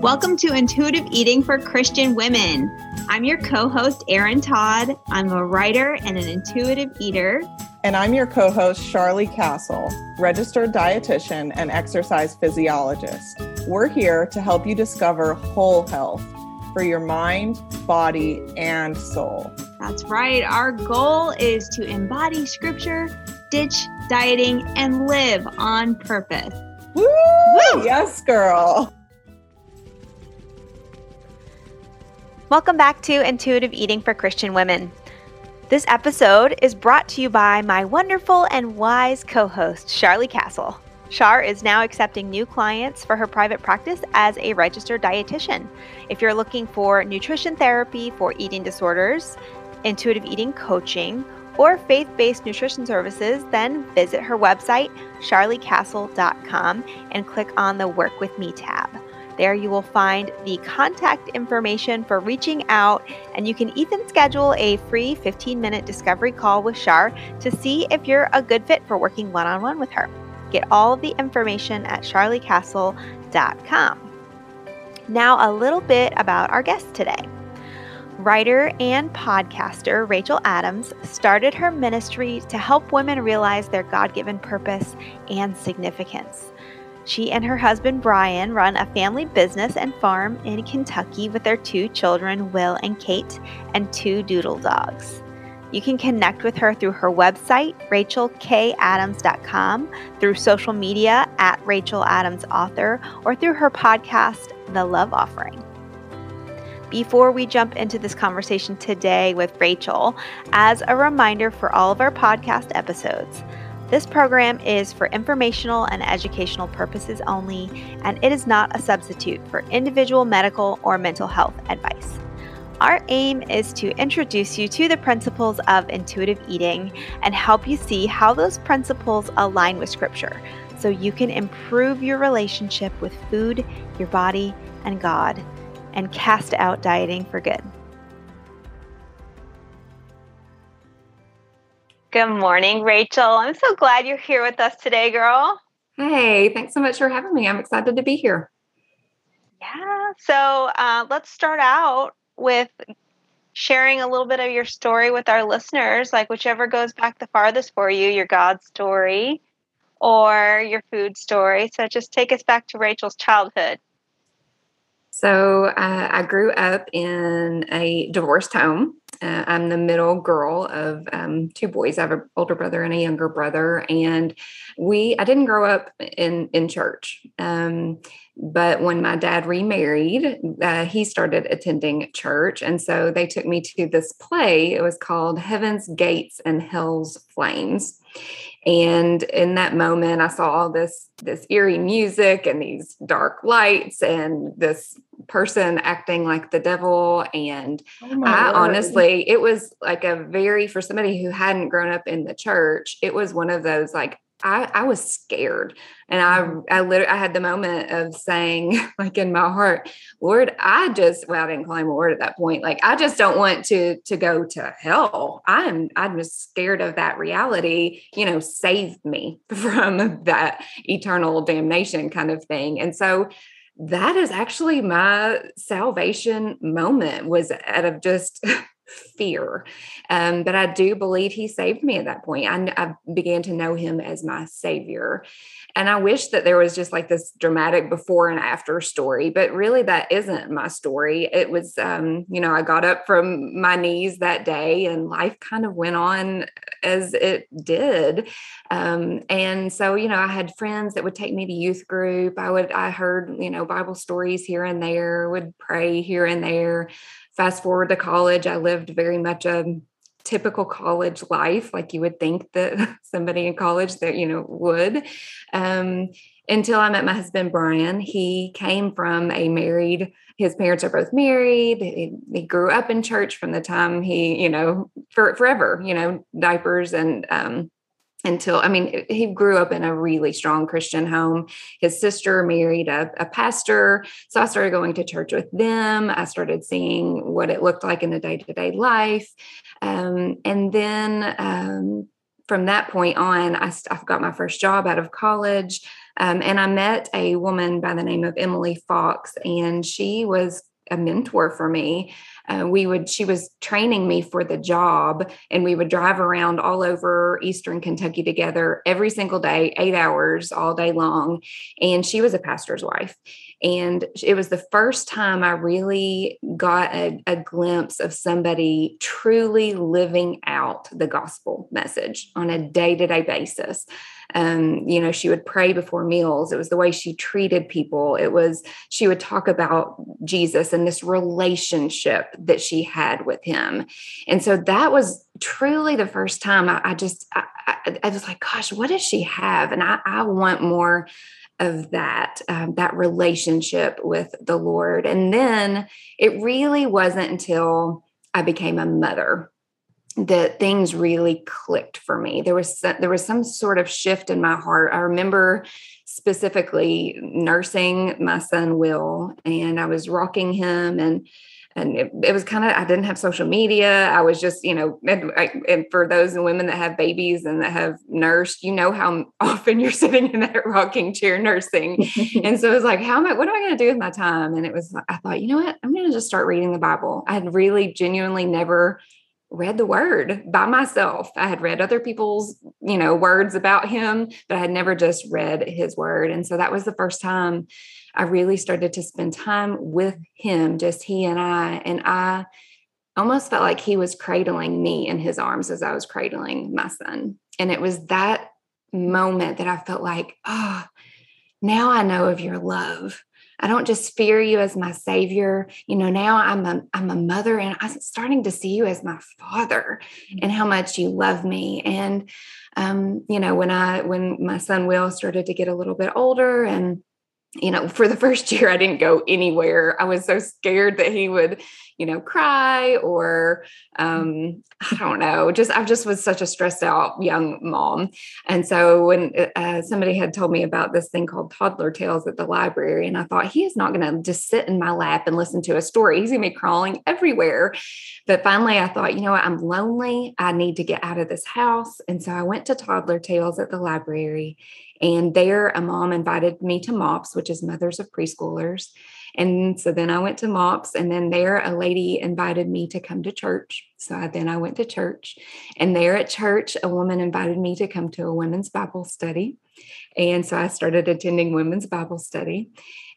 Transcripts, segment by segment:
Welcome to Intuitive Eating for Christian Women. I'm your co host, Erin Todd. I'm a writer and an intuitive eater. And I'm your co host, Charlie Castle, registered dietitian and exercise physiologist. We're here to help you discover whole health for your mind, body, and soul. That's right. Our goal is to embody scripture, ditch dieting, and live on purpose. Woo! Woo! Yes, girl. Welcome back to Intuitive Eating for Christian Women. This episode is brought to you by my wonderful and wise co host, Charlie Castle. Char is now accepting new clients for her private practice as a registered dietitian. If you're looking for nutrition therapy for eating disorders, intuitive eating coaching, or faith based nutrition services, then visit her website, charliecastle.com, and click on the Work With Me tab. There you will find the contact information for reaching out, and you can even schedule a free 15 minute discovery call with Char to see if you're a good fit for working one on one with her. Get all of the information at charliecastle.com. Now, a little bit about our guest today. Writer and podcaster Rachel Adams started her ministry to help women realize their God given purpose and significance. She and her husband Brian run a family business and farm in Kentucky with their two children, Will and Kate, and two doodle dogs. You can connect with her through her website, rachelkadams.com, through social media at Rachel Adams Author, or through her podcast, The Love Offering. Before we jump into this conversation today with Rachel, as a reminder for all of our podcast episodes, this program is for informational and educational purposes only, and it is not a substitute for individual medical or mental health advice. Our aim is to introduce you to the principles of intuitive eating and help you see how those principles align with Scripture so you can improve your relationship with food, your body, and God, and cast out dieting for good. Good morning, Rachel. I'm so glad you're here with us today, girl. Hey, thanks so much for having me. I'm excited to be here. Yeah. So uh, let's start out with sharing a little bit of your story with our listeners, like whichever goes back the farthest for you, your God story or your food story. So just take us back to Rachel's childhood. So uh, I grew up in a divorced home. Uh, I'm the middle girl of um, two boys. I have an older brother and a younger brother, and we. I didn't grow up in in church, um, but when my dad remarried, uh, he started attending church, and so they took me to this play. It was called Heaven's Gates and Hell's Flames, and in that moment, I saw all this this eerie music and these dark lights and this person acting like the devil. And oh I Lord. honestly, it was like a very for somebody who hadn't grown up in the church, it was one of those like I, I was scared and I, mm-hmm. I literally, I had the moment of saying like in my heart, Lord, I just, well, I didn't claim a word at that point. Like, I just don't want to, to go to hell. I'm, I'm just scared of that reality, you know, save me from that eternal damnation kind of thing. And so that is actually my salvation moment was out of just fear. Um, but I do believe he saved me at that point. I, I, began to know him as my savior. And I wish that there was just like this dramatic before and after story, but really that isn't my story. It was, um, you know, I got up from my knees that day and life kind of went on as it did. Um, and so, you know, I had friends that would take me to youth group. I would, I heard, you know, Bible stories here and there, would pray here and there fast forward to college, I lived very much a typical college life, like you would think that somebody in college that you know would. Um, until I met my husband Brian, he came from a married. His parents are both married. He, he grew up in church from the time he, you know, for forever, you know, diapers and um, until I mean, he grew up in a really strong Christian home. His sister married a, a, pastor. So I started going to church with them. I started seeing what it looked like in the day to day life. Um, and then um, from that point on, I, I got my first job out of college. Um, and I met a woman by the name of Emily Fox, and she was a mentor for me. Uh, we would she was training me for the job and we would drive around all over eastern kentucky together every single day eight hours all day long and she was a pastor's wife and it was the first time i really got a, a glimpse of somebody truly living out the gospel message on a day-to-day basis um, you know, she would pray before meals. It was the way she treated people. It was, she would talk about Jesus and this relationship that she had with him. And so that was truly the first time I, I just, I, I, I, was like, gosh, what does she have? And I, I want more of that um, that relationship with the lord and then it really wasn't until i became a mother that things really clicked for me. There was there was some sort of shift in my heart. I remember specifically nursing my son Will, and I was rocking him, and and it, it was kind of I didn't have social media. I was just you know, and, and, for those women that have babies and that have nursed, you know how often you're sitting in that rocking chair nursing, and so it was like, how am I? What am I going to do with my time? And it was I thought, you know what, I'm going to just start reading the Bible. I had really genuinely never read the word by myself. I had read other people's, you know, words about him, but I had never just read his word. And so that was the first time I really started to spend time with him, just he and I. And I almost felt like he was cradling me in his arms as I was cradling my son. And it was that moment that I felt like, oh, now I know of your love. I don't just fear you as my savior. You know, now I'm a I'm a mother and I'm starting to see you as my father and how much you love me. And um, you know, when I when my son Will started to get a little bit older and you know, for the first year, I didn't go anywhere. I was so scared that he would, you know, cry or um, I don't know. Just I just was such a stressed out young mom, and so when uh, somebody had told me about this thing called Toddler Tales at the library, and I thought he is not going to just sit in my lap and listen to a story. He's going to be crawling everywhere. But finally, I thought, you know what? I'm lonely. I need to get out of this house, and so I went to Toddler Tales at the library and there, a mom invited me to MOPS, which is Mothers of Preschoolers. And so then I went to MOPS, and then there, a lady invited me to come to church. So I, then I went to church. And there at church, a woman invited me to come to a women's Bible study. And so I started attending women's Bible study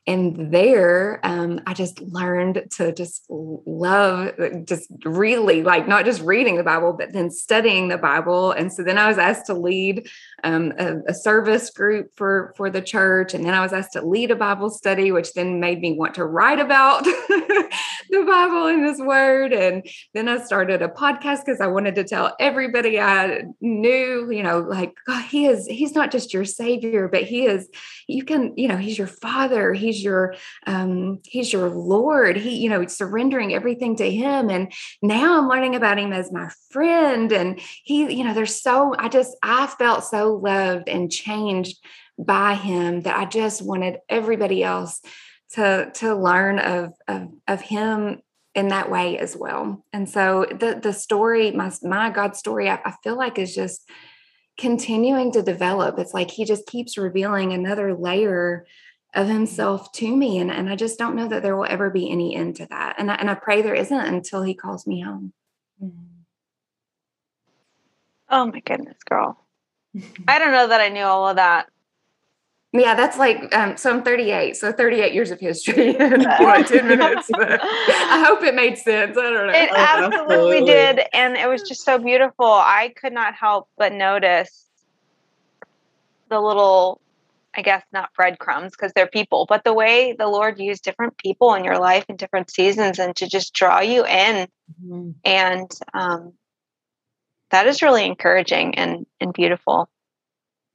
and there um, i just learned to just love just really like not just reading the bible but then studying the bible. And so then i was asked to lead um, a, a, service group for for the church. And then i was asked to lead a bible study which then made me want to write about the bible and his word. And then i started a podcast because i wanted to tell everybody i knew you know like god he is he's not just your savior but he is you can you know he's your father. He's he's your um, he's your lord. He you know surrendering everything to him. And now i'm learning about him as my friend. And he you know there's so i just i felt so loved and changed by him that i just wanted everybody else to to learn of of, of him in that way as well. And so the the story my my god story I, I feel like is just continuing to develop. It's like he just keeps revealing another layer of himself to me. And, and I just don't know that there will ever be any end to that. And I, and I pray there isn't until he calls me home. Oh my goodness, girl. I don't know that I knew all of that. Yeah, that's like um, so. I'm 38, so 38 years of history in what, 10 minutes. I hope it made sense. I don't know. It oh, absolutely, absolutely did, and it was just so beautiful. I could not help but notice the little I guess not breadcrumbs because they're people, but the way the Lord used different people in your life in different seasons and to just draw you in. Mm-hmm. And um, that is really encouraging and, and beautiful.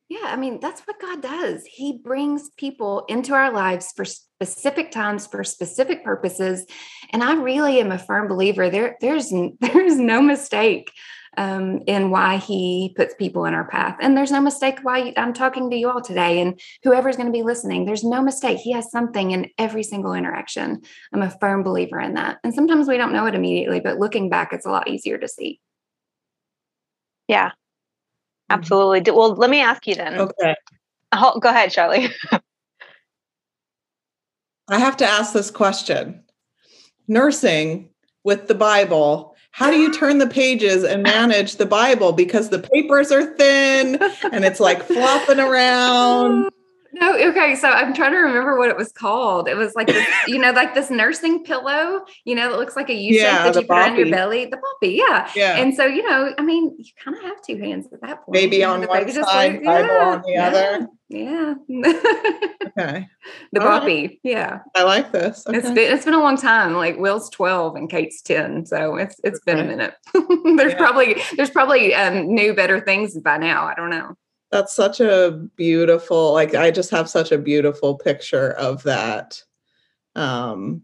Yeah, I mean, that's what God does. He brings people into our lives for specific times, for specific purposes. And I really am a firm believer there, there's, there's no mistake um, in why he puts people in our path. And there's no mistake why I'm talking to you all today and whoever's going to be listening. There's no mistake. He has something in every single interaction. I'm a firm believer in that. And sometimes we don't know it immediately, but looking back, it's a lot easier to see. Yeah, mm-hmm. absolutely. Well, let me ask you then. Okay. Oh, go ahead, Charlie. I have to ask this question. Nursing with the Bible, how do you turn the pages and manage the Bible because the papers are thin and it's like flopping around? No, okay. So I'm trying to remember what it was called. It was like this, you know, like this nursing pillow, you know, that looks like a U shape Yeah, that you put on your belly. The boppy, yeah. Yeah. And so, you know, I mean, you kind of have two hands at that point. Maybe you know, on one side, like- yeah, on the yeah, other. Yeah. Okay. the All right. Yeah. I like this. It's Okay. been it's been a long time. Like Will's 12 and Kate's 10. So it's it's been a minute. there's probably there's probably um new better things by now. I don't know. That's such a beautiful, like I just have such a beautiful picture of that. Um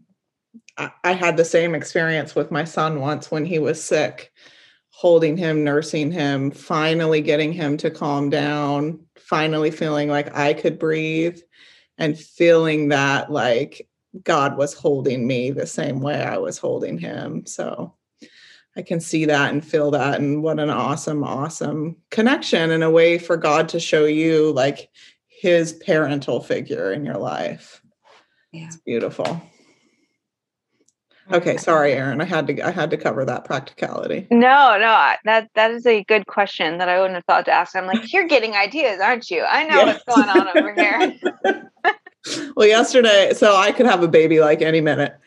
I, I had the same experience with my son once when he was sick, holding him, nursing him, finally getting him to calm down, finally feeling like I could breathe and feeling that like God was holding me the same way I was holding him. So I can see that and feel that. And what an awesome, awesome connection and a way for God to show you like his parental figure in your life. Yeah. It's beautiful. Okay, sorry, Erin. I had to I had to cover that practicality. No, no, that that is a good question that I wouldn't have thought to ask. I'm like, you're getting ideas, aren't you? I know Yes. what's going on over here. well, yesterday, so I could have a baby like any minute.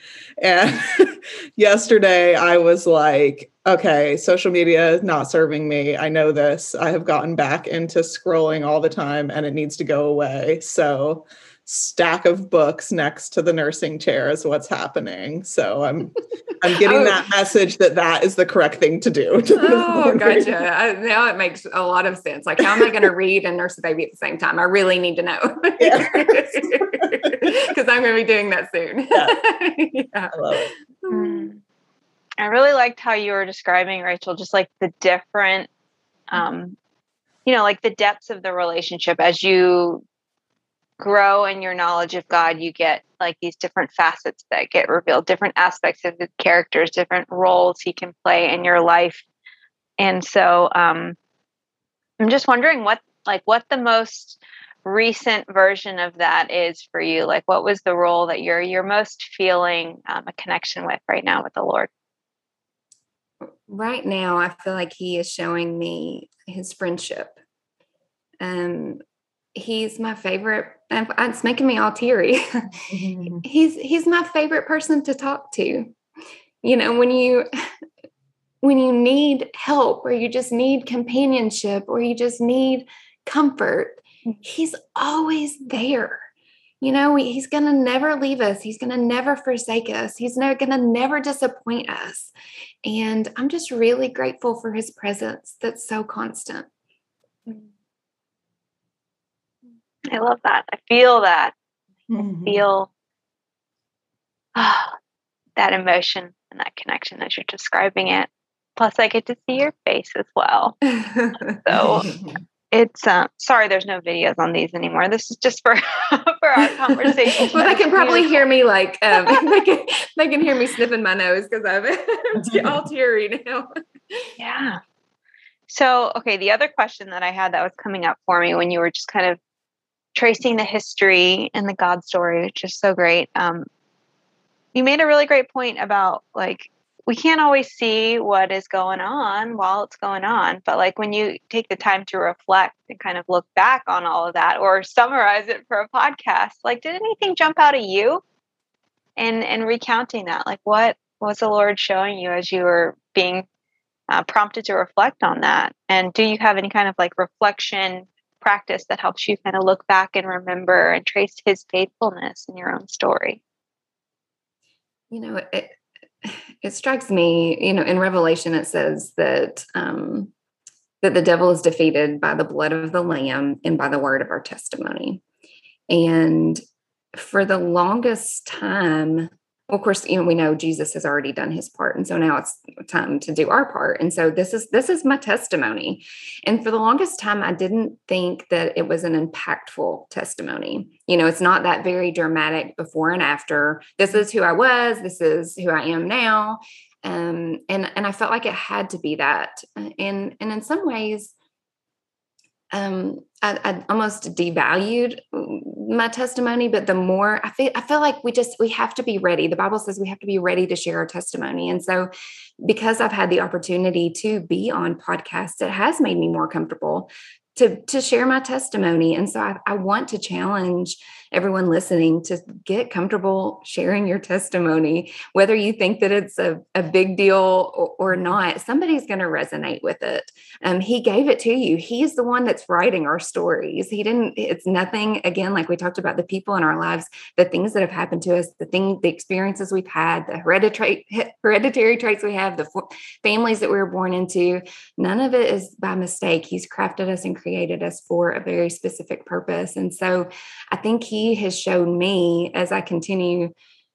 And yesterday I was like, okay, social media is not serving me. I know this. I have gotten back into scrolling all the time and it needs to go away. So stack of books next to the nursing chair is what's happening. So I'm I'm getting Oh. that message that that is the correct thing to do. Oh, gotcha. I, now it makes a lot of sense. Like, how am I going to read and nurse a baby at the same time? I really need to know Yeah. because I'm going to be doing that soon. yeah. I love it. Mm. I really liked how you were describing Rachel, just like the different, um, you know, like the depths of the relationship as you grow in your knowledge of God, you get like these different facets that get revealed, different aspects of his characters, different roles he can play in your life. And so um, I'm just wondering what like what the most recent version of that is for you. Like what was the role that you're you're most feeling um, a connection with right now with the Lord? Right now, I feel like he is showing me his friendship. Um, he's my favorite. and It's making me all teary. Mm-hmm. he's he's my favorite person to talk to. You know when you when you need help or you just need companionship or you just need comfort mm-hmm. he's always there. You know he's gonna never leave us. He's gonna never forsake us. He's never gonna never disappoint us. And i'm just really grateful for his presence that's so constant mm-hmm. I love that. I feel that. Mhm. Feel ah, that emotion and that connection as you're describing it. Plus, I get to see your face as well. So it's um sorry, there's no videos on these anymore. This is just for for our conversation. well, they can probably hear me like um, they can they can hear me sniffing my nose because I'm all teary now. Yeah. So, okay, the other question that I had that was coming up for me when you were just kind of tracing the history and the God story, which is so great. Um, you made a really great point about like we can't always see what is going on while it's going on, but like when you take the time to reflect and kind of look back on all of that or summarize it for a podcast, like did anything jump out at you? And and recounting that, like what was the Lord showing you as you were being uh, prompted to reflect on that? And do you have any kind of like reflection practice that helps you kind of look back and remember and trace his faithfulness in your own story? You know, it it strikes me, you know, in Revelation it says that um that the devil is defeated by the blood of the lamb and by the word of our testimony. And for the longest time, well, of course, you know, we know Jesus has already done his part. And so now it's time to do our part. And so this is this is my testimony. And for the longest time, I didn't think that it was an impactful testimony. You know, it's not that very dramatic before and after. This is who I was, this is who I am now. Um, and and I felt like it had to be that. And and in some ways, um, I, I, almost devalued my testimony, but the more I feel, I feel like we just we have to be ready. The Bible says we have to be ready to share our testimony, and so because I've had the opportunity to be on podcasts, it has made me more comfortable to to share my testimony. And so I, I want to challenge everyone listening to get comfortable sharing your testimony, whether you think that it's a, a big deal or, or not, somebody's going to resonate with it. Um, he gave it to you. He's the one that's writing our stories. He didn't, it's nothing, again, like we talked about the people in our lives, the things that have happened to us, the thing, the experiences we've had, the hereditary, hereditary traits we have, the families that we were born into, none of it is by mistake. He's crafted us and created us for a very specific purpose. And so I think he he has shown me as I continue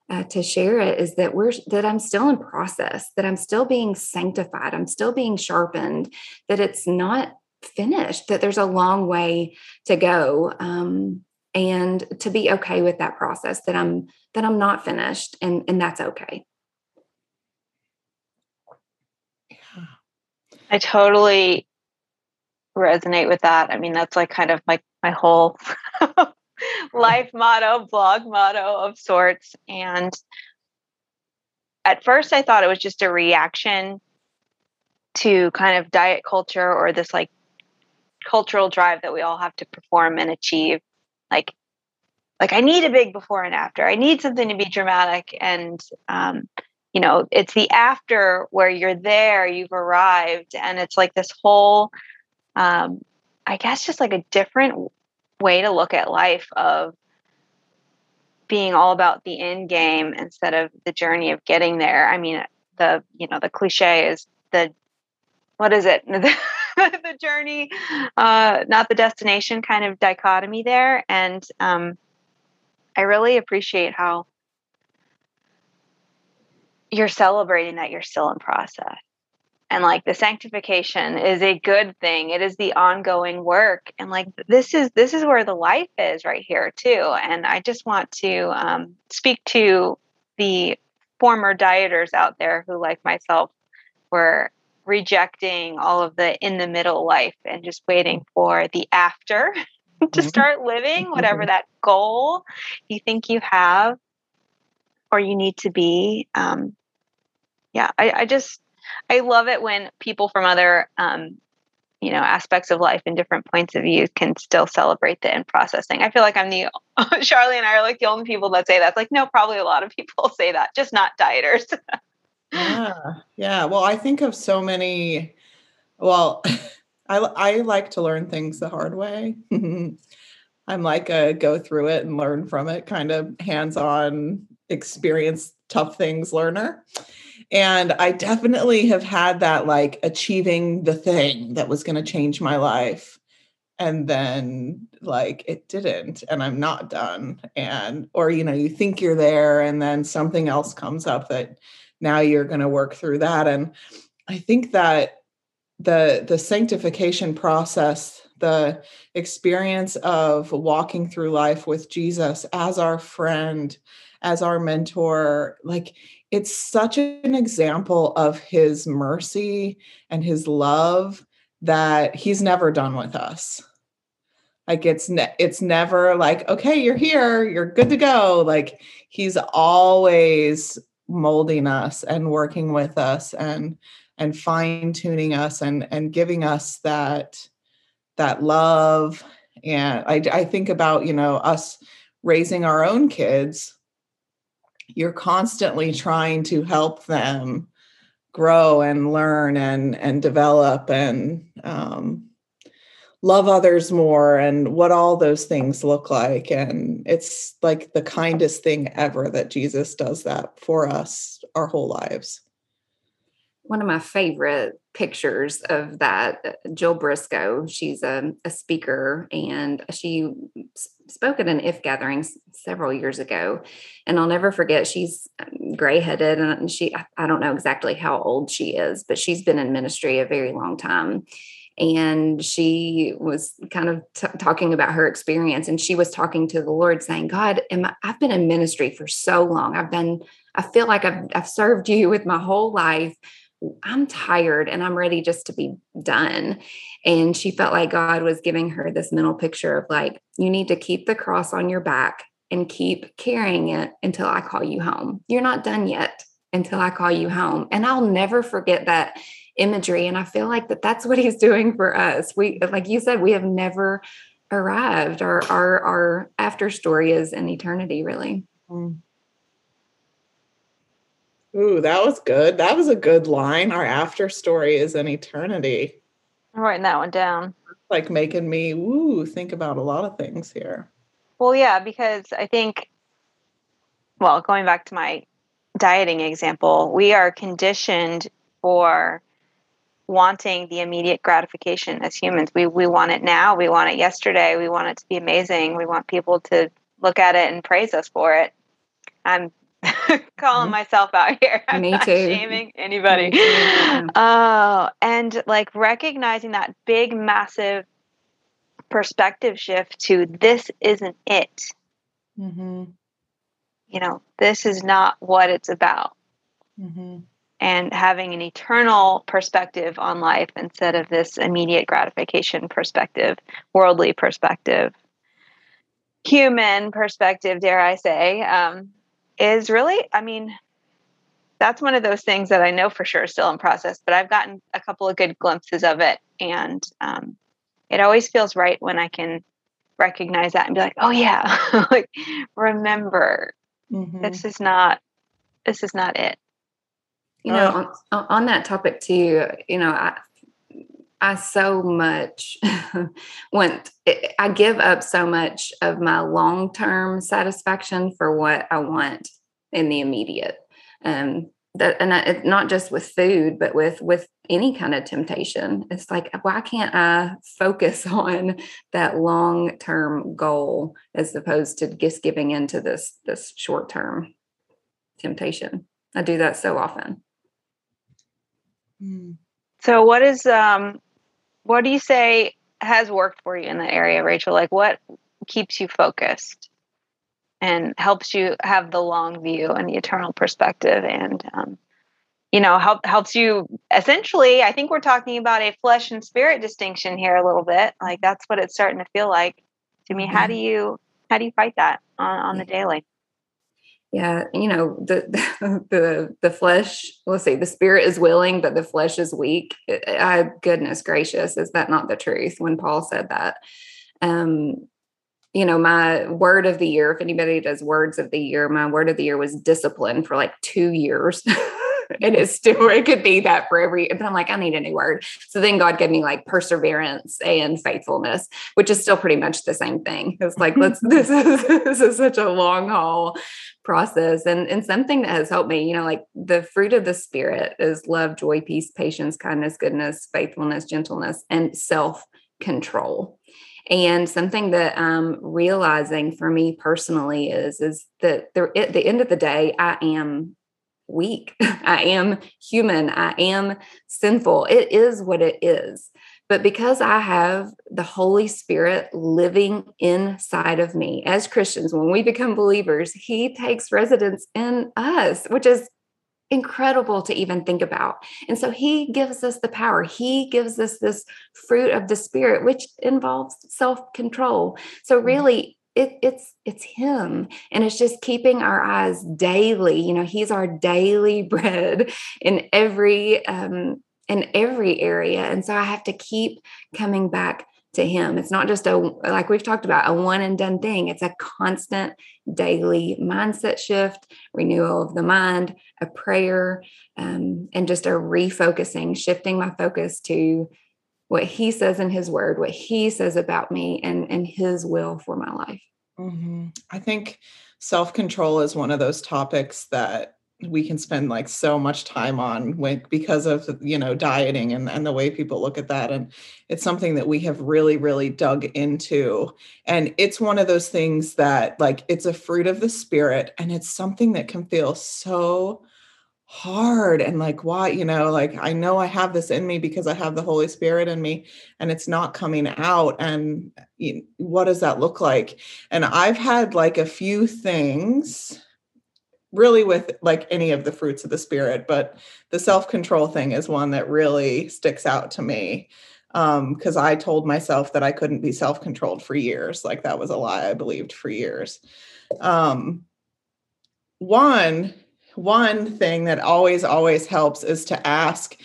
uh, to share it is that we're that I'm still in process, that I'm still being sanctified, I'm still being sharpened, that it's not finished, that there's a long way to go. Um, and to be okay with that process that I'm that I'm not finished and and that's okay. I totally resonate with that. I mean, that's like kind of like my whole life motto, blog motto of sorts. And at first, I thought it was just a reaction to kind of diet culture or this like cultural drive that we all have to perform and achieve. Like, like I need a big before and after. I need something to be dramatic. And, um, you know, it's the after where you're there, you've arrived, and it's like this whole, um, I guess, just like a different way to look at life of being all about the end game instead of the journey of getting there. I mean, the you know the cliche is the what is it? The, journey, uh, not the destination kind of dichotomy there, and um, I really appreciate how you're celebrating that you're still in process and like the sanctification is a good thing it is the ongoing work and like this is this is where the life is right here too and i just want to um, speak to the former dieters out there who like myself were rejecting all of the in the middle life and just waiting for the after to mm-hmm. start living whatever mm-hmm. that goal you think you have or you need to be um, yeah I, I just I love it when people from other, um, you know, aspects of life and different points of view can still celebrate the in processing. I feel like I'm the Charlie and I are like the only people that say that. It's like, no, probably a lot of people say that, just not dieters. yeah, yeah. Well, I think of so many. Well, I I like to learn things the hard way. I'm like a go through it and learn from it kind of hands on experience tough things learner. And I definitely have had that like achieving the thing that was going to change my life. And then like it didn't, and I'm not done. And, or, you know, you think you're there, and then something else comes up that now you're going to work through that. And I think that the the sanctification process the experience of walking through life with Jesus as our friend as our mentor like it's such an example of his mercy and his love that he's never done with us. Like it's ne- it's never like okay you're here you're good to go. Like he's always molding us and working with us and and fine tuning us and and giving us that that love. And I, I think about you know us raising our own kids you're constantly trying to help them grow and learn and and develop and um, love others more and what all those things look like. And it's like the kindest thing ever that jesus does that for us our whole lives one of my favorite pictures of that uh, jill briscoe. She's a, a speaker and she spoke at an if gathering several years ago. And i'll never forget she's um, gray-headed and she i don't know exactly how old she is but she's been in ministry a very long time. And she was kind of t- talking about her experience and she was talking to the lord saying god am I, i've been in ministry for so long. I've been i feel like I've, I've served you with my whole life I'm tired and I'm ready just to be done. And she felt like God was giving her this mental picture of like, you need to keep the cross on your back and keep carrying it until I call you home. You're not done yet until I call you home. And I'll never forget that imagery. And I feel like that that's what he's doing for us. We, like you said, we have never arrived. Our, our, our after story is an eternity, really. Mm. Ooh, that was good. That was a good line. Our after story is an eternity. I'm writing that one down. Like making me ooh think about a lot of things here. Well, yeah, because I think, well, going back to my dieting example, we are conditioned for wanting the immediate gratification as humans. We we want it now. We want it yesterday. We want it to be amazing. We want people to look at it and praise us for it. I'm calling mm-hmm. myself out here. I'm Me too. shaming anybody. Oh, and like recognizing that big, massive perspective shift to this isn't it. Mm-hmm. You know, this is not what it's about. Mm-hmm. And having an eternal perspective on life instead of this immediate gratification perspective, worldly perspective, human perspective, dare I say. Um, is really, I mean, that's one of those things that I know for sure is still in process, but I've gotten a couple of good glimpses of it. And um, it always feels right when I can recognize that and be like, oh yeah, like remember mm-hmm. this is not, this is not it. You know, on, on that topic too, you know, I, I so much want, I give up so much of my long term satisfaction for what I want in the immediate. Um, that, and I, not just with food, but with with any kind of temptation. It's like, why can't I focus on that long term goal as opposed to just giving into this this short term temptation? I do that so often. Hmm. So, what is um, what do you say has worked for you in that area, Rachel? Like what keeps you focused and helps you have the long view and the eternal perspective and um, you know help helps you essentially i think we're talking about a flesh and spirit distinction here a little bit like that's what it's starting to feel like to me how do mm-hmm. you how do you fight that on, on the daily yeah you know the the the flesh let's see the spirit is willing but the flesh is weak. I, goodness gracious is that not the truth when paul said that? Um you know my word of the year if anybody does words of the year my word of the year was discipline for like two years and it's still it could be that for every but i'm like i need a new word. So then god gave me like perseverance and faithfulness which is still pretty much the same thing. It's like let's this is this is such a long haul process. And and something that has helped me you know like the fruit of the spirit is love joy peace patience kindness goodness faithfulness gentleness and self control and something that I'm realizing for me personally is is that there, at the end of the day, I am weak. I am human. I am sinful. It is what it is. But because I have the Holy Spirit living inside of me as Christians, when we become believers, He takes residence in us, which is incredible to even think about. And so He gives us the power. He gives us this fruit of the Spirit, which involves self control. So, mm. really, it, it's it's him and it's just keeping our eyes daily you know he's our daily bread in every um in every area and so i have to keep coming back to him. It's not just a like we've talked about a one and done thing. It's a constant daily mindset shift renewal of the mind a prayer um, and just a refocusing shifting my focus to what he says in his word, what he says about me, and, and his will for my life. Mm-hmm. I think self control is one of those topics that we can spend like so much time on when, because of you know dieting and, and the way people look at that and it's something that we have really really dug into and it's one of those things that like it's a fruit of the spirit and it's something that can feel so hard and like why you know like i know i have this in me because i have the holy spirit in me and it's not coming out and you know, what does that look like and i've had like a few things really with like any of the fruits of the spirit, but the self control thing is one that really sticks out to me because um, I told myself that I couldn't be self controlled for years. Like that was a lie I believed for years. Um, one one thing that always always helps is to ask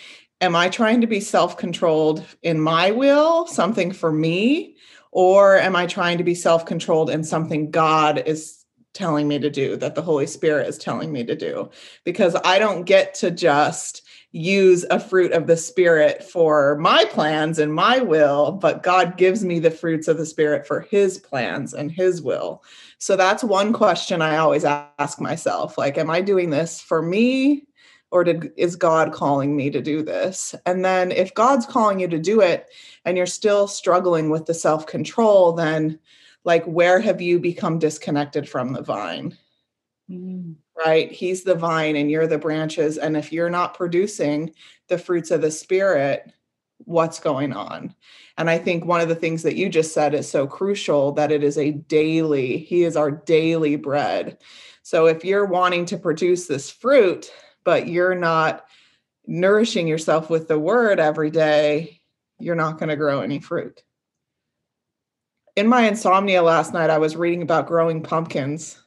am i trying to be self-controlled in my will something for me? Or am i trying to be self-controlled in something god is telling me to do that the holy spirit is telling me to do? Because i don't get to just use a fruit of the spirit for my plans and my will but god gives me the fruits of the spirit for his plans and his will so that's one question I always ask myself like, am I doing this for me? Or did, is God calling me to do this? And then if God's calling you to do it and you're still struggling with the self control, then like, where have you become disconnected from the vine? Mm. Right? He's the vine and you're the branches. And if you're not producing the fruits of the spirit, what's going on? And I think one of the things that you just said is so crucial that it is a daily, He is our daily bread. So if you're wanting to produce this fruit, but you're not nourishing yourself with the word every day, you're not going to grow any fruit. In my insomnia last night, I was reading about growing pumpkins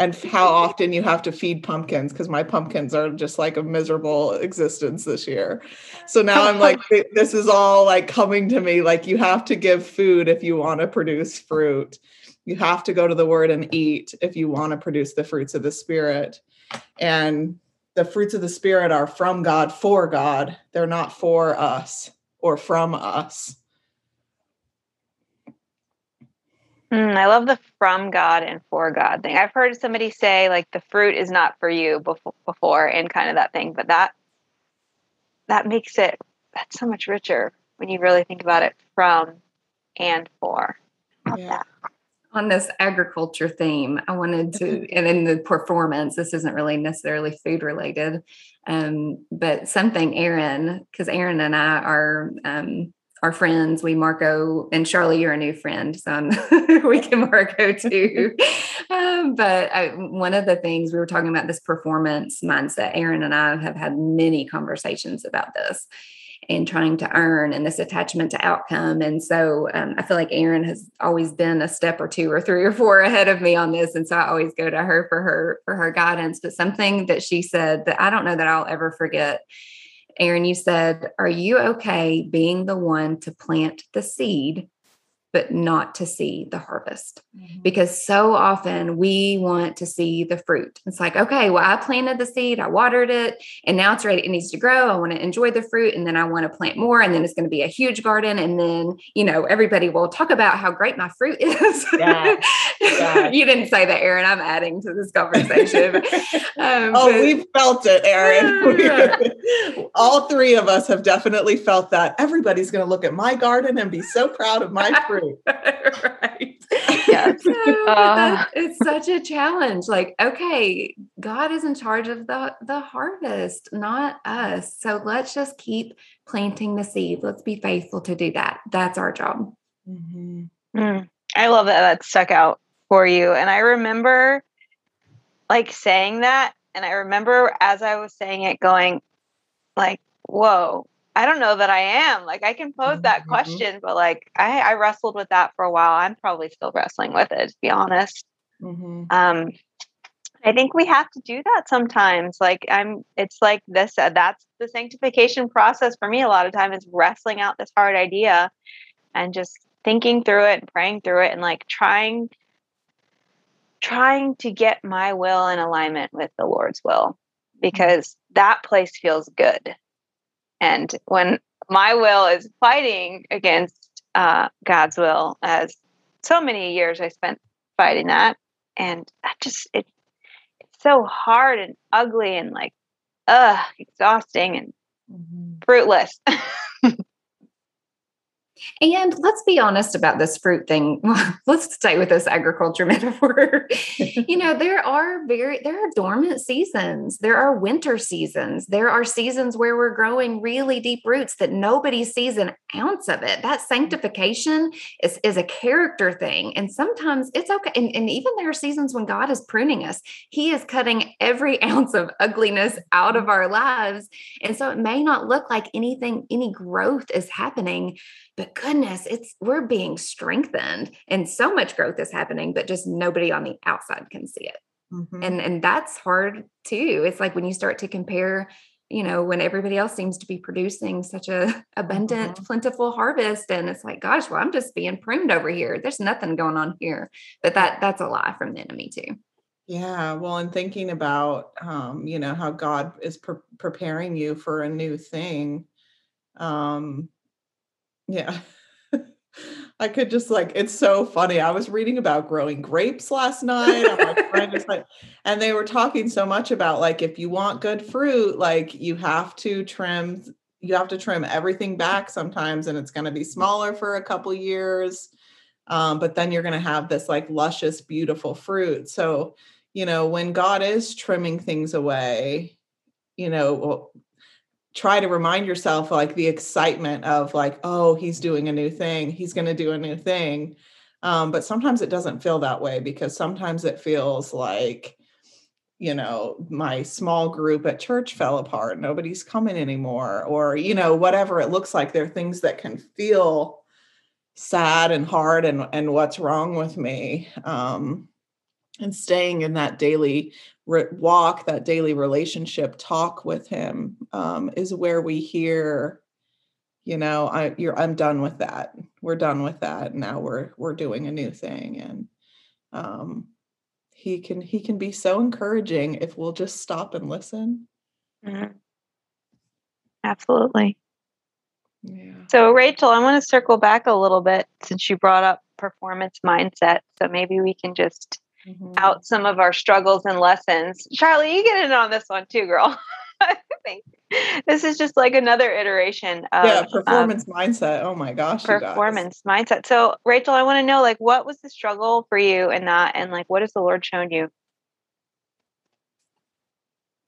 and how often you have to feed pumpkins because my pumpkins are just like a miserable existence this year. So now I'm like, this is all like coming to me. Like, you have to give food if you want to produce fruit. You have to go to the word and eat if you want to produce the fruits of the spirit. And the fruits of the spirit are from God for God, they're not for us or from us. Mm, I love the from God and for God thing. I've heard somebody say like the fruit is not for you before, before and kind of that thing, but that that makes it that's so much richer when you really think about it from and for. Yeah. On this agriculture theme, I wanted to, and in the performance, this isn't really necessarily food related, um, but something Erin, because Erin and I are um, our friends. We Marco and Charlie, you're a new friend, so we can Marco too. um, but I, one of the things we were talking about this performance mindset. Erin and I have had many conversations about this and trying to earn and this attachment to outcome. And so um, I feel like Erin has always been a step or two or three or four ahead of me on this. And so I always go to her for her for her guidance. But something that she said that I don't know that I'll ever forget Erin, you said, Are you okay being the one to plant the seed but not to see the harvest. Mm-hmm. Because so often we want to see the fruit. It's like, okay, well, I planted the seed, I watered it, and now it's ready. It needs to grow. I want to enjoy the fruit, and then I want to plant more, and then it's going to be a huge garden. And then, you know, everybody will talk about how great my fruit is. Yeah. yeah. you didn't say that, Erin. I'm adding to this conversation. um, oh, but, we've felt it, Erin. All three of us have definitely felt that. Everybody's going to look at my garden and be so proud of my fruit. right. Yes. So uh, it's such a challenge. Like, okay, God is in charge of the the harvest, not us. So let's just keep planting the seed. Let's be faithful to do that. That's our job. Mm-hmm. Mm. I love that that stuck out for you. And I remember like saying that. And I remember as I was saying it, going, like, whoa, I don't know that I am. Like I can pose that mm-hmm. question, but like I, I, wrestled with that for a while. I'm probably still wrestling with it, to be honest. Mm-hmm. Um, I think we have to do that sometimes. Like I'm, it's like this. Uh, that's the sanctification process for me. A lot of time is wrestling out this hard idea, and just thinking through it and praying through it, and like trying, trying to get my will in alignment with the Lord's will, mm-hmm. because that place feels good and when my will is fighting against uh, God's will, as so many years I spent fighting that, and that just it it's so hard and ugly and like uh exhausting and mm-hmm. fruitless. And let's be honest about this fruit thing. let's stay with this agriculture metaphor. you know, there are very there are dormant seasons. There are winter seasons. There are seasons where we're growing really deep roots that nobody sees an ounce of it. That sanctification is, is a character thing. And sometimes it's okay. And, and even there are seasons when God is pruning us. He is cutting every ounce of ugliness out of our lives. And so it may not look like anything, any growth is happening but goodness it's we're being strengthened and so much growth is happening but just nobody on the outside can see it. Mm-hmm. and and that's hard too. It's like when you start to compare you know when everybody else seems to be producing such a abundant mm-hmm. plentiful harvest and it's like gosh well i'm just being pruned over here. There's nothing going on here. But that that's a lie from the enemy too. Yeah well and thinking about um you know how god is pre- preparing you for a new thing um yeah. I could just like it's so funny. I was reading about growing grapes last night. like, and they were talking so much about like if you want good fruit, like you have to trim you have to trim everything back sometimes and it's going to be smaller for a couple years. Um, but then you're going to have this like luscious, beautiful fruit. So, you know, when God is trimming things away, you know, try to remind yourself like the excitement of like oh he's doing a new thing. He's going to do a new thing. Um, but sometimes it doesn't feel that way because sometimes it feels like you know my small group at church fell apart. Nobody's coming anymore or you know whatever it looks like. There are things that can feel sad and hard and and what's wrong with me um, and staying in that daily re- walk, that daily relationship talk with him um, is where we hear, you know, I you're I'm done with that. We're done with that. Now we're we're doing a new thing. And um he can he can be so encouraging if we'll just stop and listen. Mm-hmm. Absolutely. Yeah. So Rachael, I want to circle back a little bit since you brought up performance mindset. So maybe we can just mm-hmm. out some of our struggles and lessons. Charlie, you get in on this one too, girl. I think this is just like another iteration of yeah, performance um, mindset. Oh my gosh, performance mindset. So, Rachael, I want to know like what was the struggle for you in that, and like what has the Lord shown you?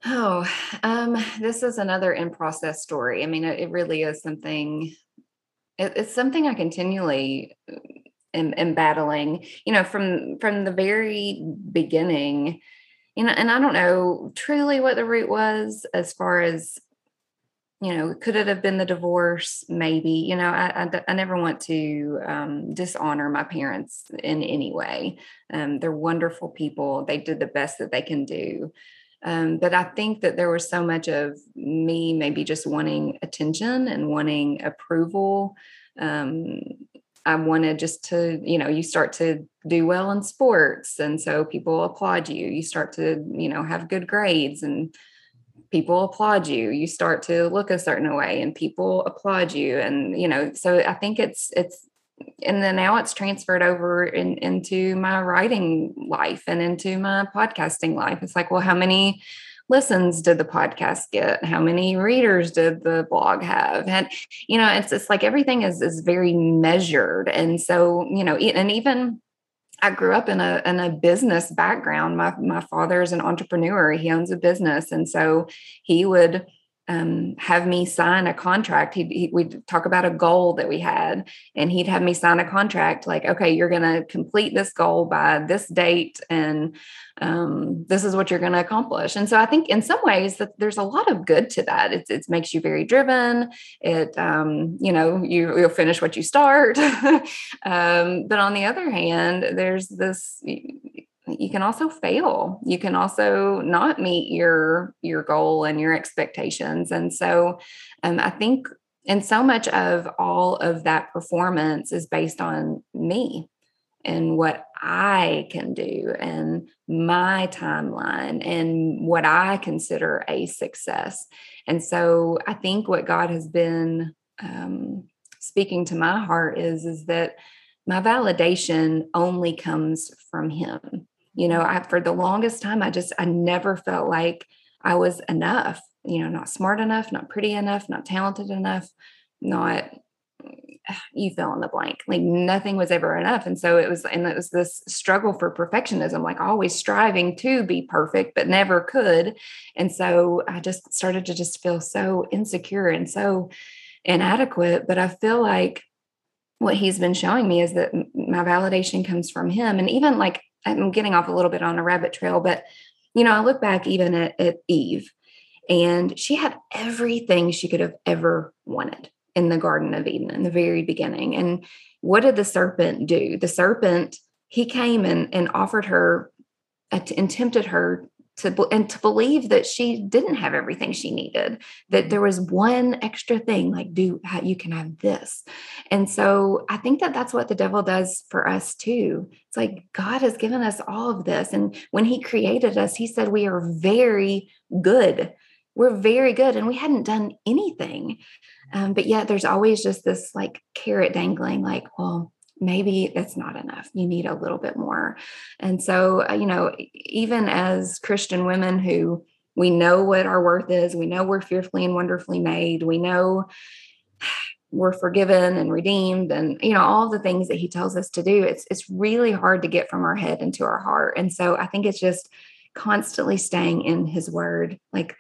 Oh, um, this is another in process story. I mean, it, it really is something. It, it's something I continually am battling you know from from the very beginning. You know and i don't know truly what the root was as far as you know could it have been the divorce? Maybe you know i, I, I never want to um, dishonor my parents in any way. Um, they're wonderful people. They did the best that they can do. Um, but i think that there was so much of me maybe just wanting attention and wanting approval. Um, I wanted just to, you know, you start to do well in sports. And so people applaud you. You start to, you know, have good grades and people applaud you. You start to look a certain way and people applaud you. And, you know, so I think it's, it's, and then now it's transferred over in, into my writing life and into my podcasting life. It's like, well, how many, listens did the podcast get? How many readers did the blog have? And you know, it's it's like everything is is very measured. And so, you know, and even I grew up in a in a business background. My my father is an entrepreneur. He owns a business, and so he would um, have me sign a contract. He'd, he, we'd talk about a goal that we had, and he'd have me sign a contract like, okay, you're going to complete this goal by this date, and um, this is what you're going to accomplish. And so I think in some ways that there's a lot of good to that. It, it makes you very driven. It, um, you know, you, you'll finish what you start. Um, but on the other hand, there's this you can also fail. You can also not meet your your goal and your expectations. And so um, i think and so much of all of that performance is based on me and what i can do and my timeline and what i consider a success. And so i think what god has been um, speaking to my heart is is that my validation only comes from him you know i for the longest time i just i never felt like i was enough you know not smart enough not pretty enough not talented enough not you fill in the blank. Like nothing was ever enough. And so it was, and it was this struggle for perfectionism, like always striving to be perfect, but never could. And so I just started to just feel so insecure and so inadequate. But I feel like what he's been showing me is that my validation comes from him. And even like I'm getting off a little bit on a rabbit trail, but you know, I look back even at, at Eve and she had everything she could have ever wanted in the Garden of Eden in the very beginning. And what did the serpent do? The serpent, he came and, and offered her and tempted her to and to believe that she didn't have everything she needed that there was one extra thing like do you can have this. And so i think that that's what the devil does for us too. It's like god has given us all of this. And when he created us he said we are very good. We're very good and we hadn't done anything. Um, but yet there's always just this like carrot dangling like well maybe it's not enough. You need a little bit more. And so, uh, you know, even as Christian women who we know what our worth is, we know we're fearfully and wonderfully made, we know we're forgiven and redeemed and you know all the things that he tells us to do it's it's really hard to get from our head into our heart and so i think it's just constantly staying in his word like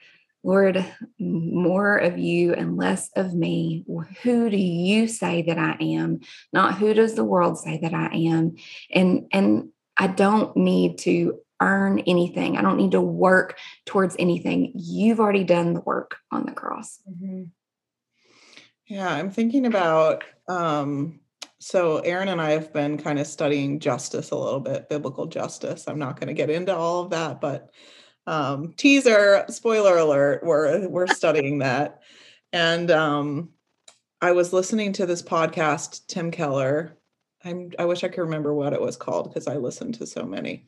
Lord, more of you and less of me. Who do you say that I am? Not who does the world say that I am? And and I don't need to earn anything. I don't need to work towards anything. You've already done the work on the cross. Mm-hmm. Yeah, I'm thinking about um so Erin and I have been kind of studying justice a little bit, biblical justice. I'm not going to get into all of that, but um, teaser spoiler alert we're we're studying that. And um, i was listening to this podcast tim keller. I'm, i wish i could remember what it was called because i listened to so many.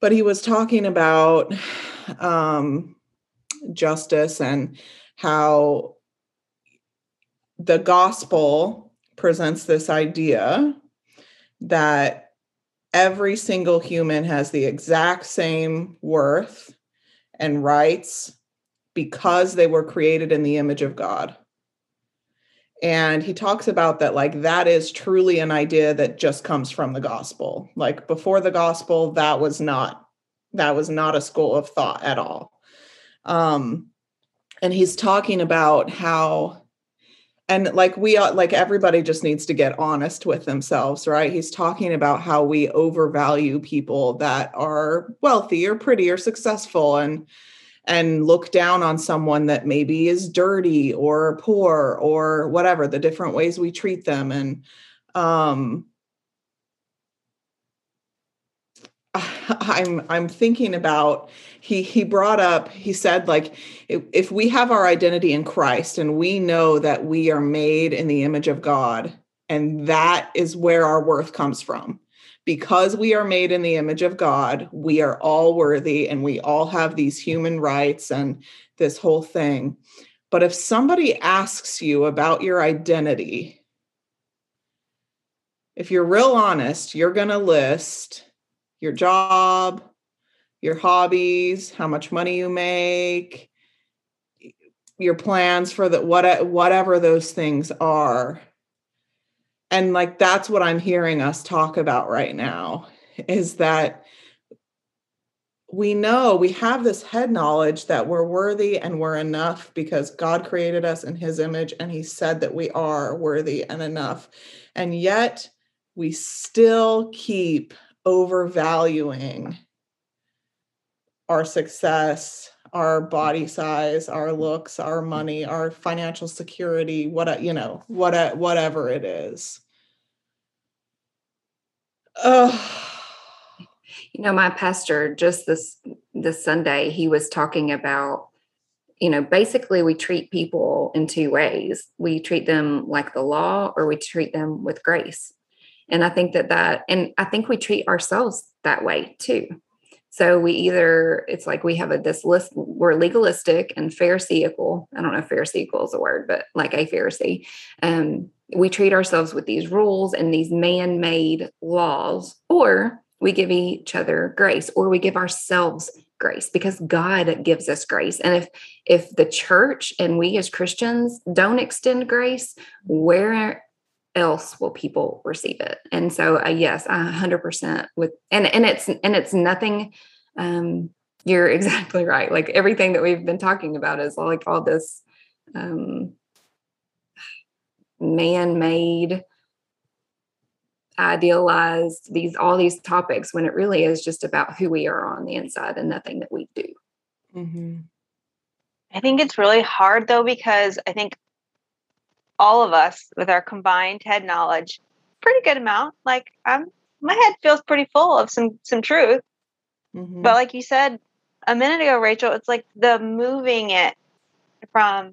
But he was talking about um, justice and how the gospel presents this idea that every single human has the exact same worth and rights because they were created in the image of God. And he talks about that, like, that is truly an idea that just comes from the gospel. Like, before the gospel, that was not, that was not a school of thought at all. Um, and he's talking about how and like we are like everybody just needs to get honest with themselves right? He's talking about how we overvalue people that are wealthy or pretty or successful and and look down on someone that maybe is dirty or poor or whatever the different ways we treat them. And um I'm I'm thinking about he he brought up he said like if, if we have our identity in Christ and we know that we are made in the image of God and that is where our worth comes from. Because we are made in the image of God we are all worthy and we all have these human rights and this whole thing. But if somebody asks you about your identity if you're real honest you're going to list your job, your hobbies, how much money you make, your plans for the what whatever those things are. And like that's what I'm hearing us talk about right now is that we know we have this head knowledge that we're worthy and we're enough because God created us in his image and he said that we are worthy and enough. And yet we still keep overvaluing our success, our body mm-hmm. size, our looks, our mm-hmm. money, our financial security, what you know, what whatever it is. Oh. You know, my pastor just this this Sunday, he was talking about you know, basically we treat people in two ways. We treat them like the law or we treat them with grace. And I think that that, and I think we treat ourselves that way too. So we either, it's like we have a this list, we're legalistic and pharisaical. I don't know if pharisaical is a word, but like a Pharisee. Um, we treat ourselves with these rules and these man made laws, or we give each other grace, or we give ourselves grace because God gives us grace. And if if the church and we as Christians don't extend grace, where else will people receive it. And so uh, yes 100% with and and it's and it's nothing um you're exactly right. Like everything that we've been talking about is like all this um man-made idealized these all these topics when it really is just about who we are on the inside and nothing that we do. Mm-hmm. i think it's really hard though because i think all of us with our combined head knowledge pretty good amount. Like i'm my head feels pretty full of some some truth. Mm-hmm. but like you said a minute ago rachael it's like the moving it from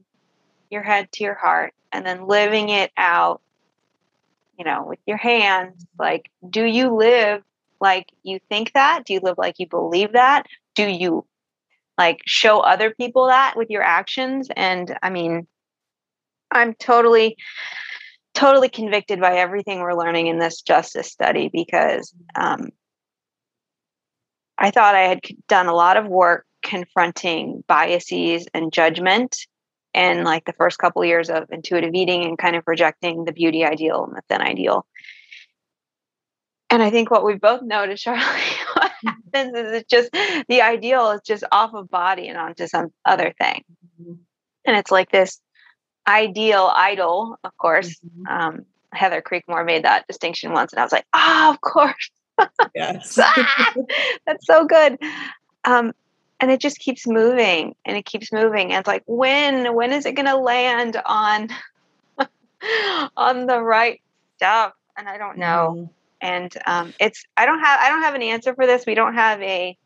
your head to your heart and then living it out you know with your hands. Like do you live like you think that? Do you live like you believe that? Do you like show other people that with your actions? And i mean i'm totally totally convicted by everything we're learning in this justice study because um, i thought i had done a lot of work confronting biases and judgment and like the first couple of years of intuitive eating and kind of rejecting the beauty ideal and the thin ideal. And I think what we've both noticed, Charlie, what happens is it's just the ideal is just off of body and onto some other thing. Mm-hmm. And it's like this ideal idol, of course. Mm-hmm. Um, Heather Creekmore made that distinction once, and I was like, ah, oh, of course. Yes. ah, that's so good. Um, and it just keeps moving and it keeps moving and it's like when when is it going to land on on the right stuff and i don't know mm. and um, it's i don't have i don't have an answer for this we don't have a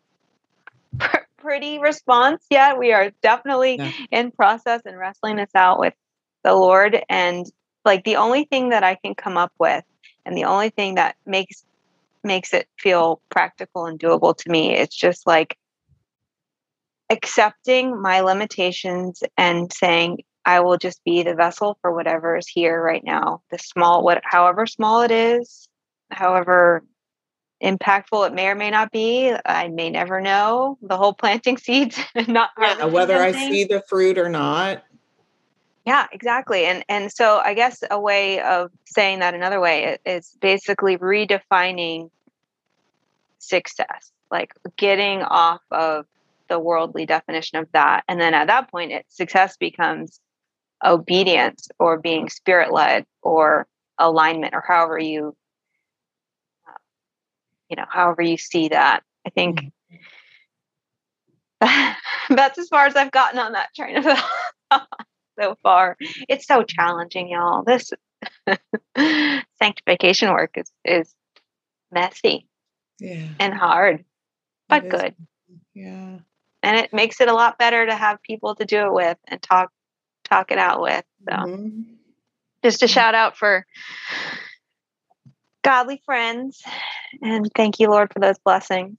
pr- pretty response yet we are definitely yeah. in process and wrestling this out with the lord and like the only thing that i can come up with and the only thing that makes makes it feel practical and doable to me it's just like accepting my limitations and saying I will just be the vessel for whatever is here right now. The small, what, however small it is, however impactful it may or may not be, I may never know. The whole planting seeds, not yeah, whether I see the fruit or not. Yeah, exactly. And and so I guess a way of saying that another way is basically redefining success, like getting off of the worldly definition of that. And then at that point, it, success becomes obedience or being spirit led or alignment or however you, uh, you know, however you see that. I think mm-hmm. that's as far as I've gotten on that train of thought so far. It's so challenging, y'all. This sanctification work is is messy yeah. and hard, but good. Yeah and it makes it a lot better to have people to do it with and talk talk it out with so mm-hmm. just a shout out for godly friends and thank you lord for those blessings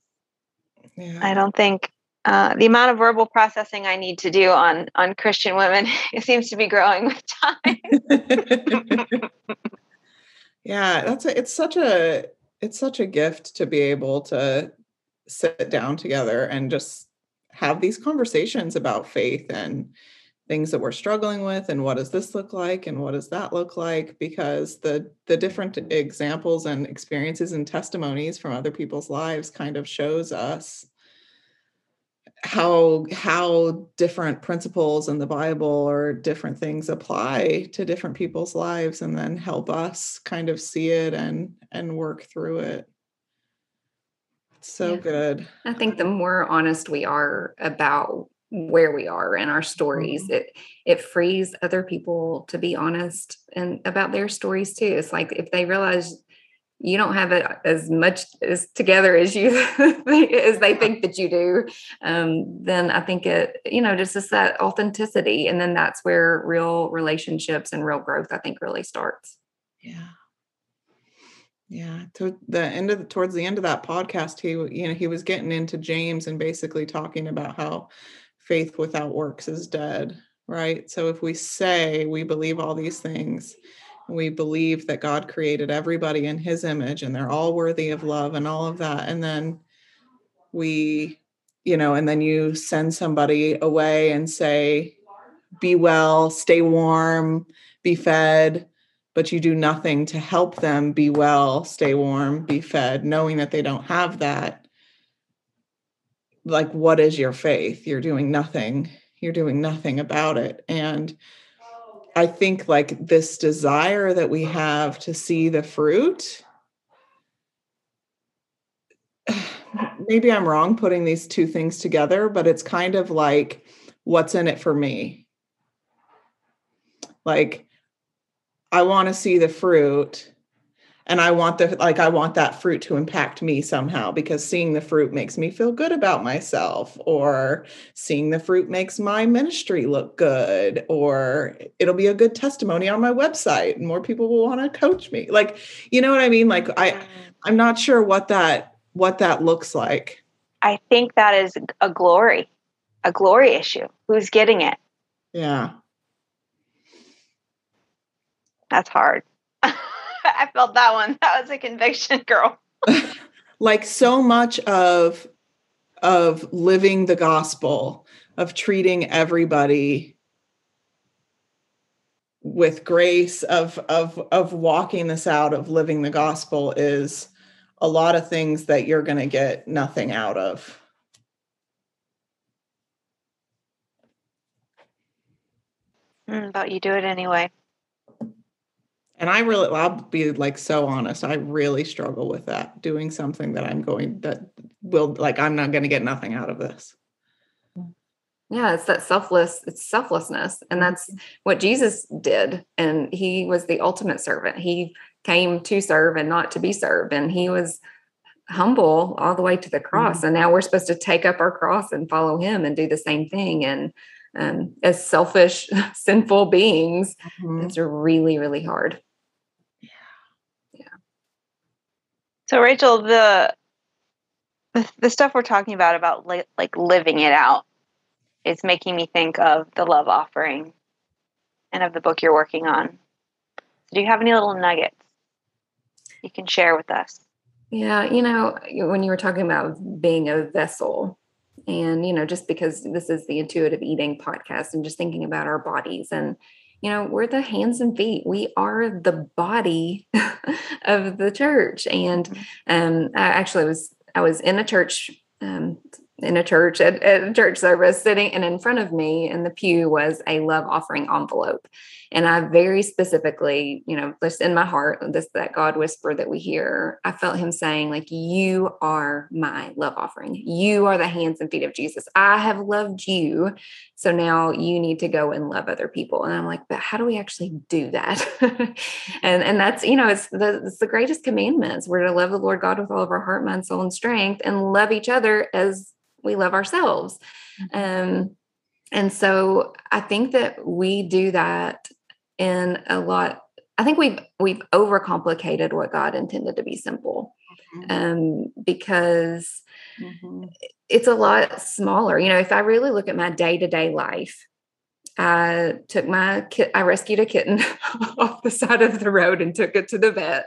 yeah. i don't think uh, the amount of verbal processing I need to do on on Christian women it seems to be growing with time. yeah, that's a, it's such a it's such a gift to be able to sit down together and just have these conversations about faith and things that we're struggling with and what does this look like and what does that look like because the the different examples and experiences and testimonies from other people's lives kind of shows us how how different principles in the bible or different things apply to different people's lives and then help us kind of see it and and work through it so yeah. good. I think the more honest we are about where we are in our stories, mm-hmm. it it frees other people to be honest and about their stories too. It's like if they realize you don't have it as much as together as you as they think that you do um, then i think it you know just is that authenticity and then that's where real relationships and real growth i think really starts. Yeah. Yeah, to the end of the, towards the end of that podcast, he you know he was getting into James and basically talking about how faith without works is dead, right? So if we say we believe all these things, we believe that God created everybody in His image and they're all worthy of love and all of that, and then we, you know, and then you send somebody away and say, "Be well, stay warm, be fed." but you do nothing to help them be well, stay warm, be fed, knowing that they don't have that, like, what is your faith? You're doing nothing. You're doing nothing about it. And I think, like, this desire that we have to see the fruit. Maybe I'm wrong putting these two things together, but it's kind of like, what's in it for me? Like, I want to see the fruit and I want the like I want that fruit to impact me somehow because seeing the fruit makes me feel good about myself or seeing the fruit makes my ministry look good or it'll be a good testimony on my website and more people will want to coach me. Like you know what I mean? Like I mm. I'm not sure what that what that looks like. I think that is a glory, a glory issue. Who's getting it? Yeah. That's hard. I felt that one. That was a conviction, girl. like so much of of living the gospel, of treating everybody with grace, of of of walking this out, of living the gospel is a lot of things that you're going to get nothing out of. Mm, but you do it anyway. And I really, I'll be like so honest. I really struggle with that doing something that I'm going that will like I'm not going to get nothing out of this. Yeah, it's that selfless, it's selflessness. And that's mm-hmm. what Jesus did. And he was the ultimate servant. He came to serve and not to be served. And he was humble all the way to the cross. Mm-hmm. And now we're supposed to take up our cross and follow him and do the same thing. And um, as selfish, sinful beings, mm-hmm. it's really, really hard. So Rachael, the the, stuff we're talking about about li- like living it out is making me think of the love offering and of the book you're working on. Do you have any little nuggets you can share with us? Yeah, you know, when you were talking about being a vessel, and you know, just because this is the intuitive eating podcast, and just thinking about our bodies and you know, we're the hands and feet. We are the body of the church. And mm-hmm. um, I actually was I was in a church um, in a church at, at, a church service sitting and in front of me in the pew was a love offering envelope. And i very specifically you know just in my heart this that god whisper that we hear i felt him saying like you are my love offering. You are the hands and feet of jesus. I have loved you. So now you need to go and love other people. And i'm like but how do we actually do that? And and that's you know it's the, it's the greatest commandments. We're to love the lord god with all of our heart mind soul and strength and love each other as we love ourselves. Mm-hmm. Um, and so I think that we do that in a lot. I think we've we've overcomplicated what God intended to be simple, mm-hmm. um, because mm-hmm. it's a lot smaller. You know, if I really look at my day to day life, I took my kit, I rescued a kitten off the side of the road and took it to the vet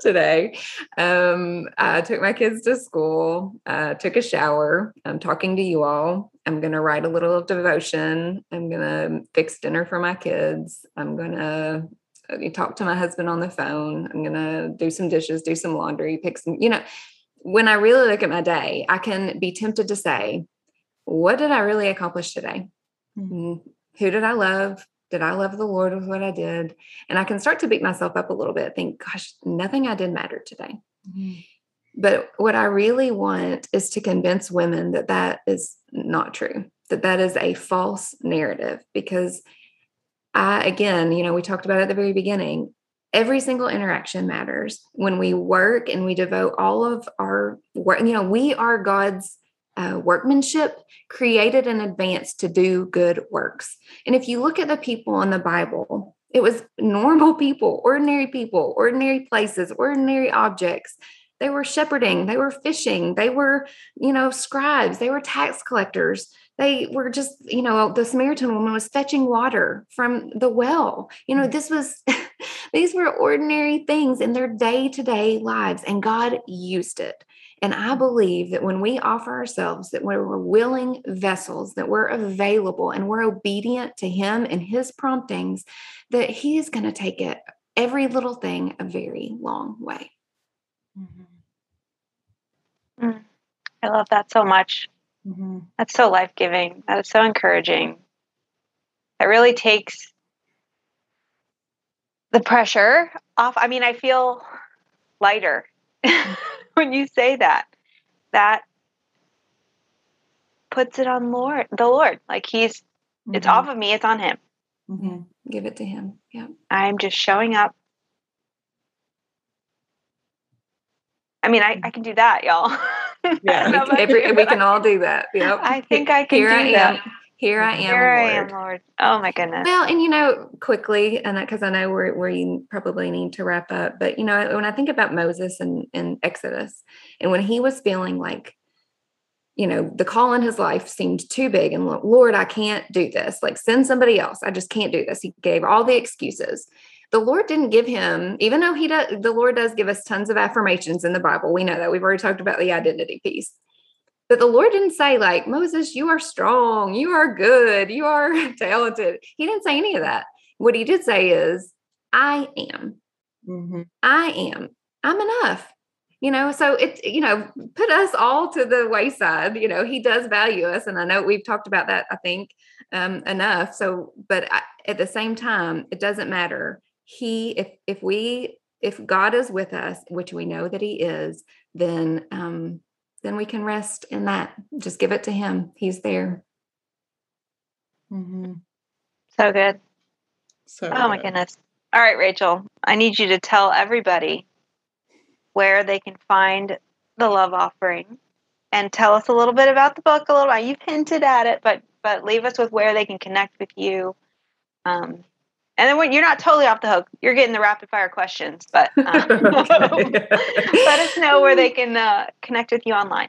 today. Um, I took my kids to school, uh, took a shower. I'm talking to you all. I'm going to write a little devotion. I'm going to fix dinner for my kids. I'm going to talk to my husband on the phone. I'm going to do some dishes, do some laundry, pick some, you know, when I really look at my day, I can be tempted to say, what did I really accomplish today? Mm-hmm who did I love? Did I love the Lord with what I did? And I can start to beat myself up a little bit, think, gosh, nothing I did mattered today. Mm-hmm. But what I really want is to convince women that that is not true, that that is a false narrative. Because I, again, you know, we talked about at the very beginning, every single interaction matters. When we work and we devote all of our work, you know, we are God's uh, workmanship created in advance to do good works. And if you look at the people in the Bible, it was normal people, ordinary people, ordinary places, ordinary objects. They were shepherding, they were fishing, they were, you know, scribes, they were tax collectors. They were just, you know, the Samaritan woman was fetching water from the well. You know, this was, these were ordinary things in their day to day lives, and God used it. And I believe that when we offer ourselves, that we're willing vessels, that we're available and we're obedient to Him and His promptings, that He is going to take it every little thing a very long way. Mm-hmm. Mm. I love that so much. Mm-hmm. That's so life giving. That is so encouraging. It really takes the pressure off. I mean, I feel lighter when you say that. That puts it on Lord, the Lord. Like He's, mm-hmm. it's off of me. It's on Him. Mm-hmm. Give it to Him. Yeah. I'm just showing up. I mean, I, I can do that, y'all. Yeah, Every, we can all do that. Yep. I think I can Here do I that. Here I am. Here Lord. I am, Lord. Oh my goodness. Well, and you know, quickly, and that because I know we're we probably need to wrap up, but you know, when I think about Moses and, and Exodus, and when he was feeling like, you know, the call in his life seemed too big, and Lord, I can't do this. Like, send somebody else. I just can't do this. He gave all the excuses. The Lord didn't give him, even though he does, the Lord does give us tons of affirmations in the Bible. We know that we've already talked about the identity piece. But the Lord didn't say, like, Moses, you are strong, you are good, you are talented. He didn't say any of that. What he did say is, I am. Mm-hmm. I am. I'm enough. You know, so it, you know, put us all to the wayside. You know, he does value us. And I know we've talked about that, I think, um, enough. So, but I, at the same time, it doesn't matter. He, if, if we, if God is with us, which we know that he is, then, um, then we can rest in that. Just give it to Him. He's there. Mm-hmm. So good. So oh good. my goodness. All right, Rachael, I need you to tell everybody where they can find the love offering and tell us a little bit about the book a little bit. You've hinted at it, but but leave us with where they can connect with you. Um, and then when you're not totally off the hook, you're getting the rapid fire questions, but um, let us know where they can uh, connect with you online.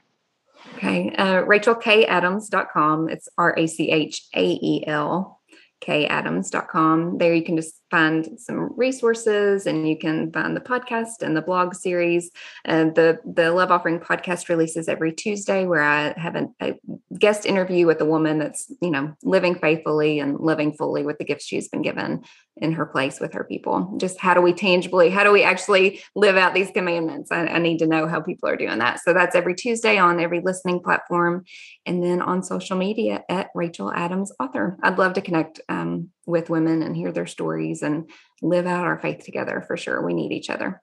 Okay. Uh, RachaelKAdams.com. It's R A C H A E L kadams.com. There you can just find some resources and you can find the podcast and the blog series. And the, the Love Offering podcast releases every Tuesday where I have a, guest interview with a woman that's, you know, living faithfully and living fully with the gifts she's been given in her place with her people. Just how do we tangibly, how do we actually live out these commandments? I, I need to know how people are doing that. So that's every Tuesday on every listening platform and then on social media at Rachael Adams Author. I'd love to connect um, with women and hear their stories and live out our faith together for sure. We need each other.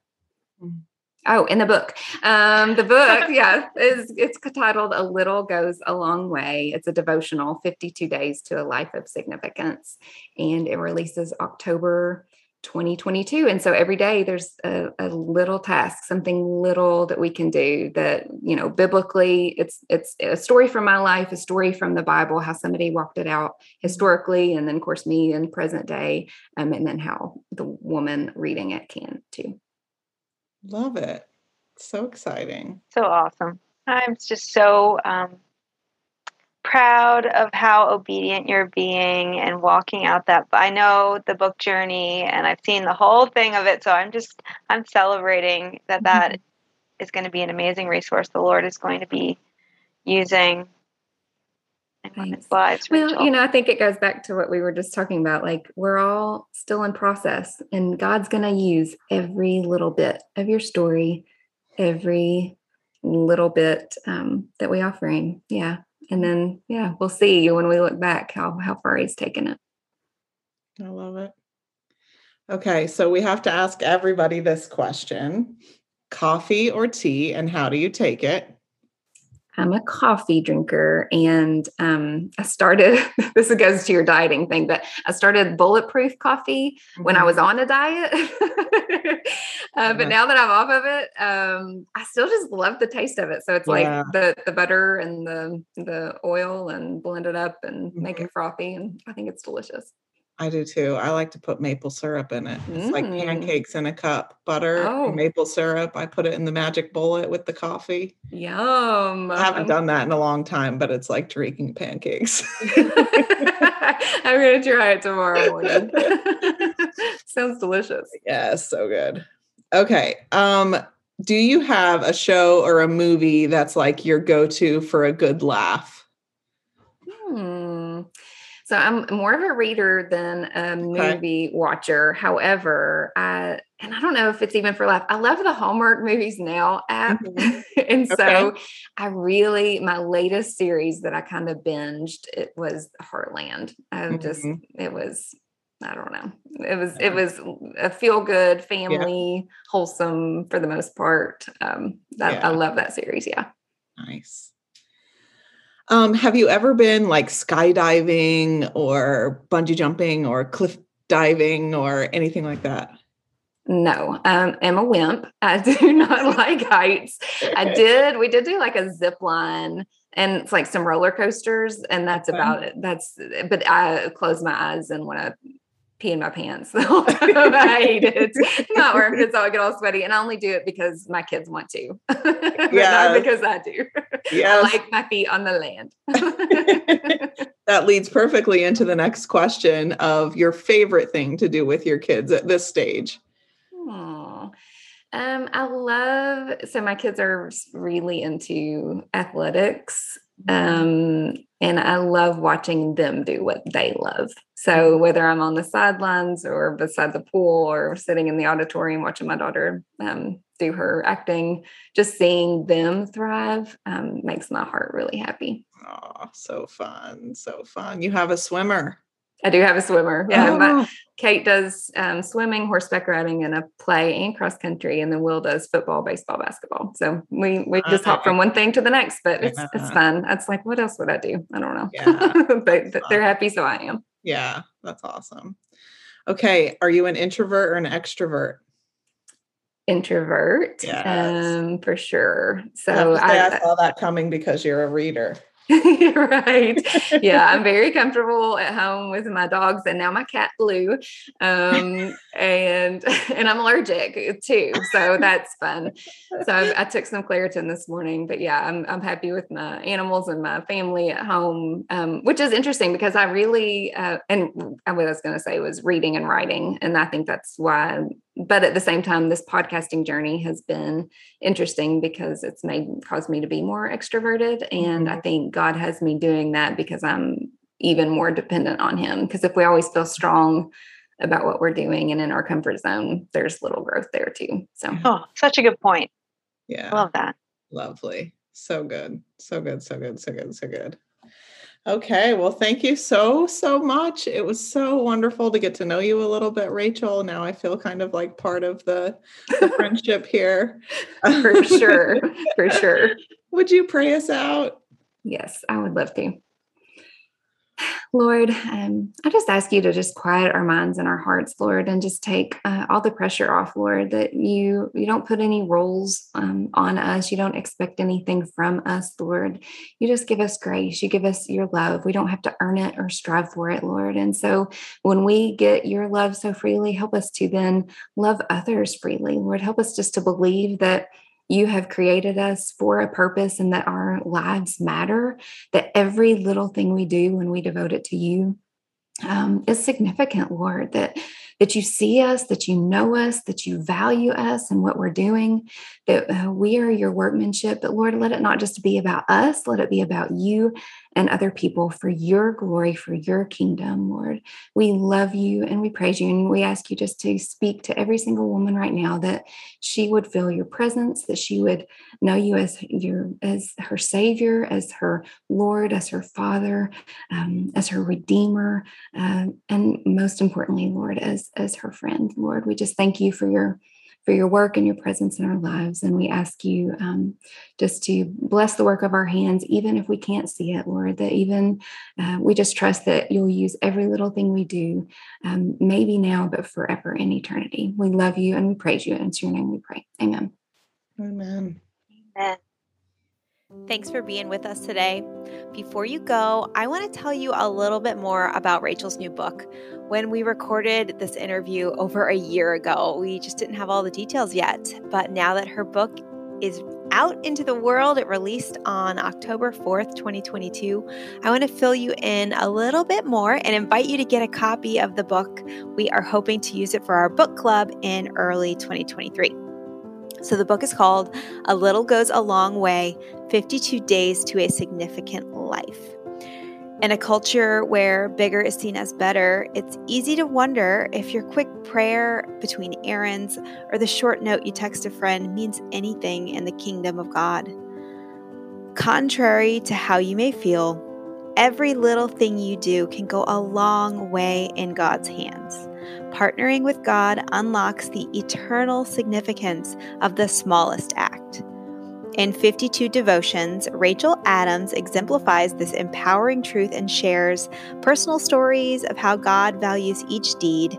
Mm-hmm. Oh, in the book. Um, the book, yeah, is it's titled A Little Goes a Long Way. It's a devotional, 52 days to a life of significance. And it releases October 2022 and so every day there's a, a, little task something little that we can do that you know biblically it's it's a story from my life a story from the bible how somebody walked it out historically and then of course me in present day um, and then how the woman reading it can too. Love it. So exciting. So awesome. I'm just so um, proud of how obedient you're being and walking out that I know the book journey and I've seen the whole thing of it so I'm just I'm celebrating that that mm-hmm. is going to be an amazing resource the Lord is going to be using in lives. Well, you know, I think it goes back to what we were just talking about. Like we're all still in process, and God's going to use every little bit of your story, every little bit um, that we offer Him. Yeah, and then yeah we'll see when we look back how how far he's taken it. I love it. Okay so we have to ask everybody this question. Coffee or tea and how do you take it I'm a coffee drinker and um, I started, this goes to your dieting thing, but I started bulletproof coffee mm-hmm. when I was mm-hmm. on a diet. uh, but now that I'm off of it, um, I still just love the taste of it. So it's yeah. like the, the butter and the, the oil and blend it up and mm-hmm. make it frothy. And I think it's delicious. I do too. I like to put maple syrup in it. It's mm. like pancakes in a cup, butter, oh. maple syrup. I put it in the magic bullet with the coffee. Yum. I haven't done that in a long time, but it's like drinking pancakes. I'm going to try it tomorrow morning. Sounds delicious. Yeah, so good. Okay. Um do you have a show or a movie that's like your go-to for a good laugh? So I'm more of a reader than a movie okay. watcher. However, I and I don't know if it's even for life. I love the Hallmark Movies Now app. Mm-hmm. and okay. so I really my latest series that I kind of binged it was Heartland. I mm-hmm. just it was I don't know. It was it was a feel good family, yeah. wholesome for the most part. Um that yeah. I love that series. Yeah. Nice. Um, have you ever been like skydiving or bungee jumping or cliff diving or anything like that? No, um, I'm a wimp. I do not like heights. I did, we did do like a zip line and it's like some roller coasters, and that's about it. That's, but I close my eyes and want to pee in my pants. I hate it. Not worth it. So I get all sweaty. And I only do it because my kids want to. yeah. Not because I do. Yeah. I like my feet on the land. that leads perfectly into the next question of your favorite thing to do with your kids at this stage. Um, I love so my kids are really into athletics. Um, and I love watching them do what they love. So whether I'm on the sidelines or beside the pool or sitting in the auditorium watching my daughter um, do her acting, just seeing them thrive um, makes my heart really happy. Oh, so fun, so fun! You have a swimmer. I do have a swimmer. Yeah, oh. my, Kate does um, swimming, horseback riding, and a play and cross country, and then Will does football, baseball, basketball. So we we just hop from one thing to the next, but it's yeah. it's fun. It's like, what else would I do? I don't know. Yeah. but they're happy, so I am. Yeah, that's awesome. Okay, are you an introvert or an extrovert? Introvert, yes. um, for sure. So I, I saw that coming because you're a reader. right. Yeah, I'm very comfortable at home with my dogs and now my cat Blue. Um, and and I'm allergic too. So that's fun. So I, I, took some Claritin this morning, but yeah, I'm I'm happy with my animals and my family at home, um, which is interesting because I really uh, and what I was going to say was reading and writing, and I think that's why but at the same time this podcasting journey has been interesting because it's made caused me to be more extroverted and i mm-hmm. think god has me doing that because i'm even more dependent on him. Because if we always feel strong about what we're doing and in our comfort zone there's little growth there too so. Oh such a good point. Yeah. I love that. Lovely. So good. So good so good so good so good Okay. Well, thank you so, so much. It was so wonderful to get to know you a little bit, Rachael. Now I feel kind of like part of the, the friendship here. For sure. For sure. Would you pray us out? Yes, I would love to. Lord, um, I just ask you to just quiet our minds and our hearts, Lord, and just take uh, all the pressure off, Lord. That you you don't put any roles um, on us. You don't expect anything from us, Lord. You just give us grace. You give us your love. We don't have to earn it or strive for it, Lord. And so when we get your love so freely, help us to then love others freely, Lord. Help us just to believe that you have created us for a purpose and that our lives matter, that every little thing we do when we devote it to you um, is significant, Lord, that that you see us, that you know us, that you value us and what we're doing, that uh, we are your workmanship. But Lord, let it not just be about us, let it be about you and other people for your glory, for your kingdom, Lord. We love you and we praise you. And we ask you just to speak to every single woman right now that she would feel your presence, that she would know you as your as her savior, as her Lord, as her Father, um, as her Redeemer, uh, and most importantly, Lord, as as her friend. Lord, we just thank you for your for your work and your presence in our lives. And we ask you um, just to bless the work of our hands, even if we can't see it, Lord, that even uh, we just trust that you'll use every little thing we do, um, maybe now, but forever in eternity. We love you and we praise you. And it's your name we pray. Amen. Amen. Amen. Thanks for being with us today. Before you go, I want to tell you a little bit more about Rachael's new book. When we recorded this interview over a year ago, we just didn't have all the details yet. But now that her book is out into the world, it released on October 4th, 2022. I want to fill you in a little bit more and invite you to get a copy of the book. We are hoping to use it for our book club in early 2023. So the book is called A Little Goes a Long Way 52 Days to a Significant Life. In a culture where bigger is seen as better, it's easy to wonder if your quick prayer between errands or the short note you text a friend means anything in the kingdom of God. Contrary to how you may feel, every little thing you do can go a long way in God's hands. Partnering with God unlocks the eternal significance of the smallest act. In 52 Devotions, Rachael Adams exemplifies this empowering truth and shares personal stories of how God values each deed,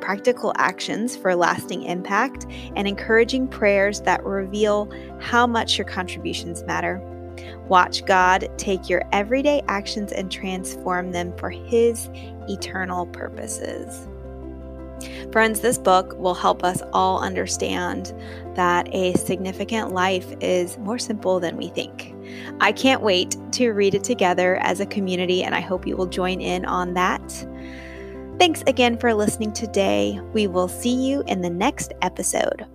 practical actions for lasting impact, and encouraging prayers that reveal how much your contributions matter. Watch God take your everyday actions and transform them for His eternal purposes. Friends, this book will help us all understand that a significant life is more simple than we think. I can't wait to read it together as a community, and I hope you will join in on that. Thanks again for listening today. We will see you in the next episode.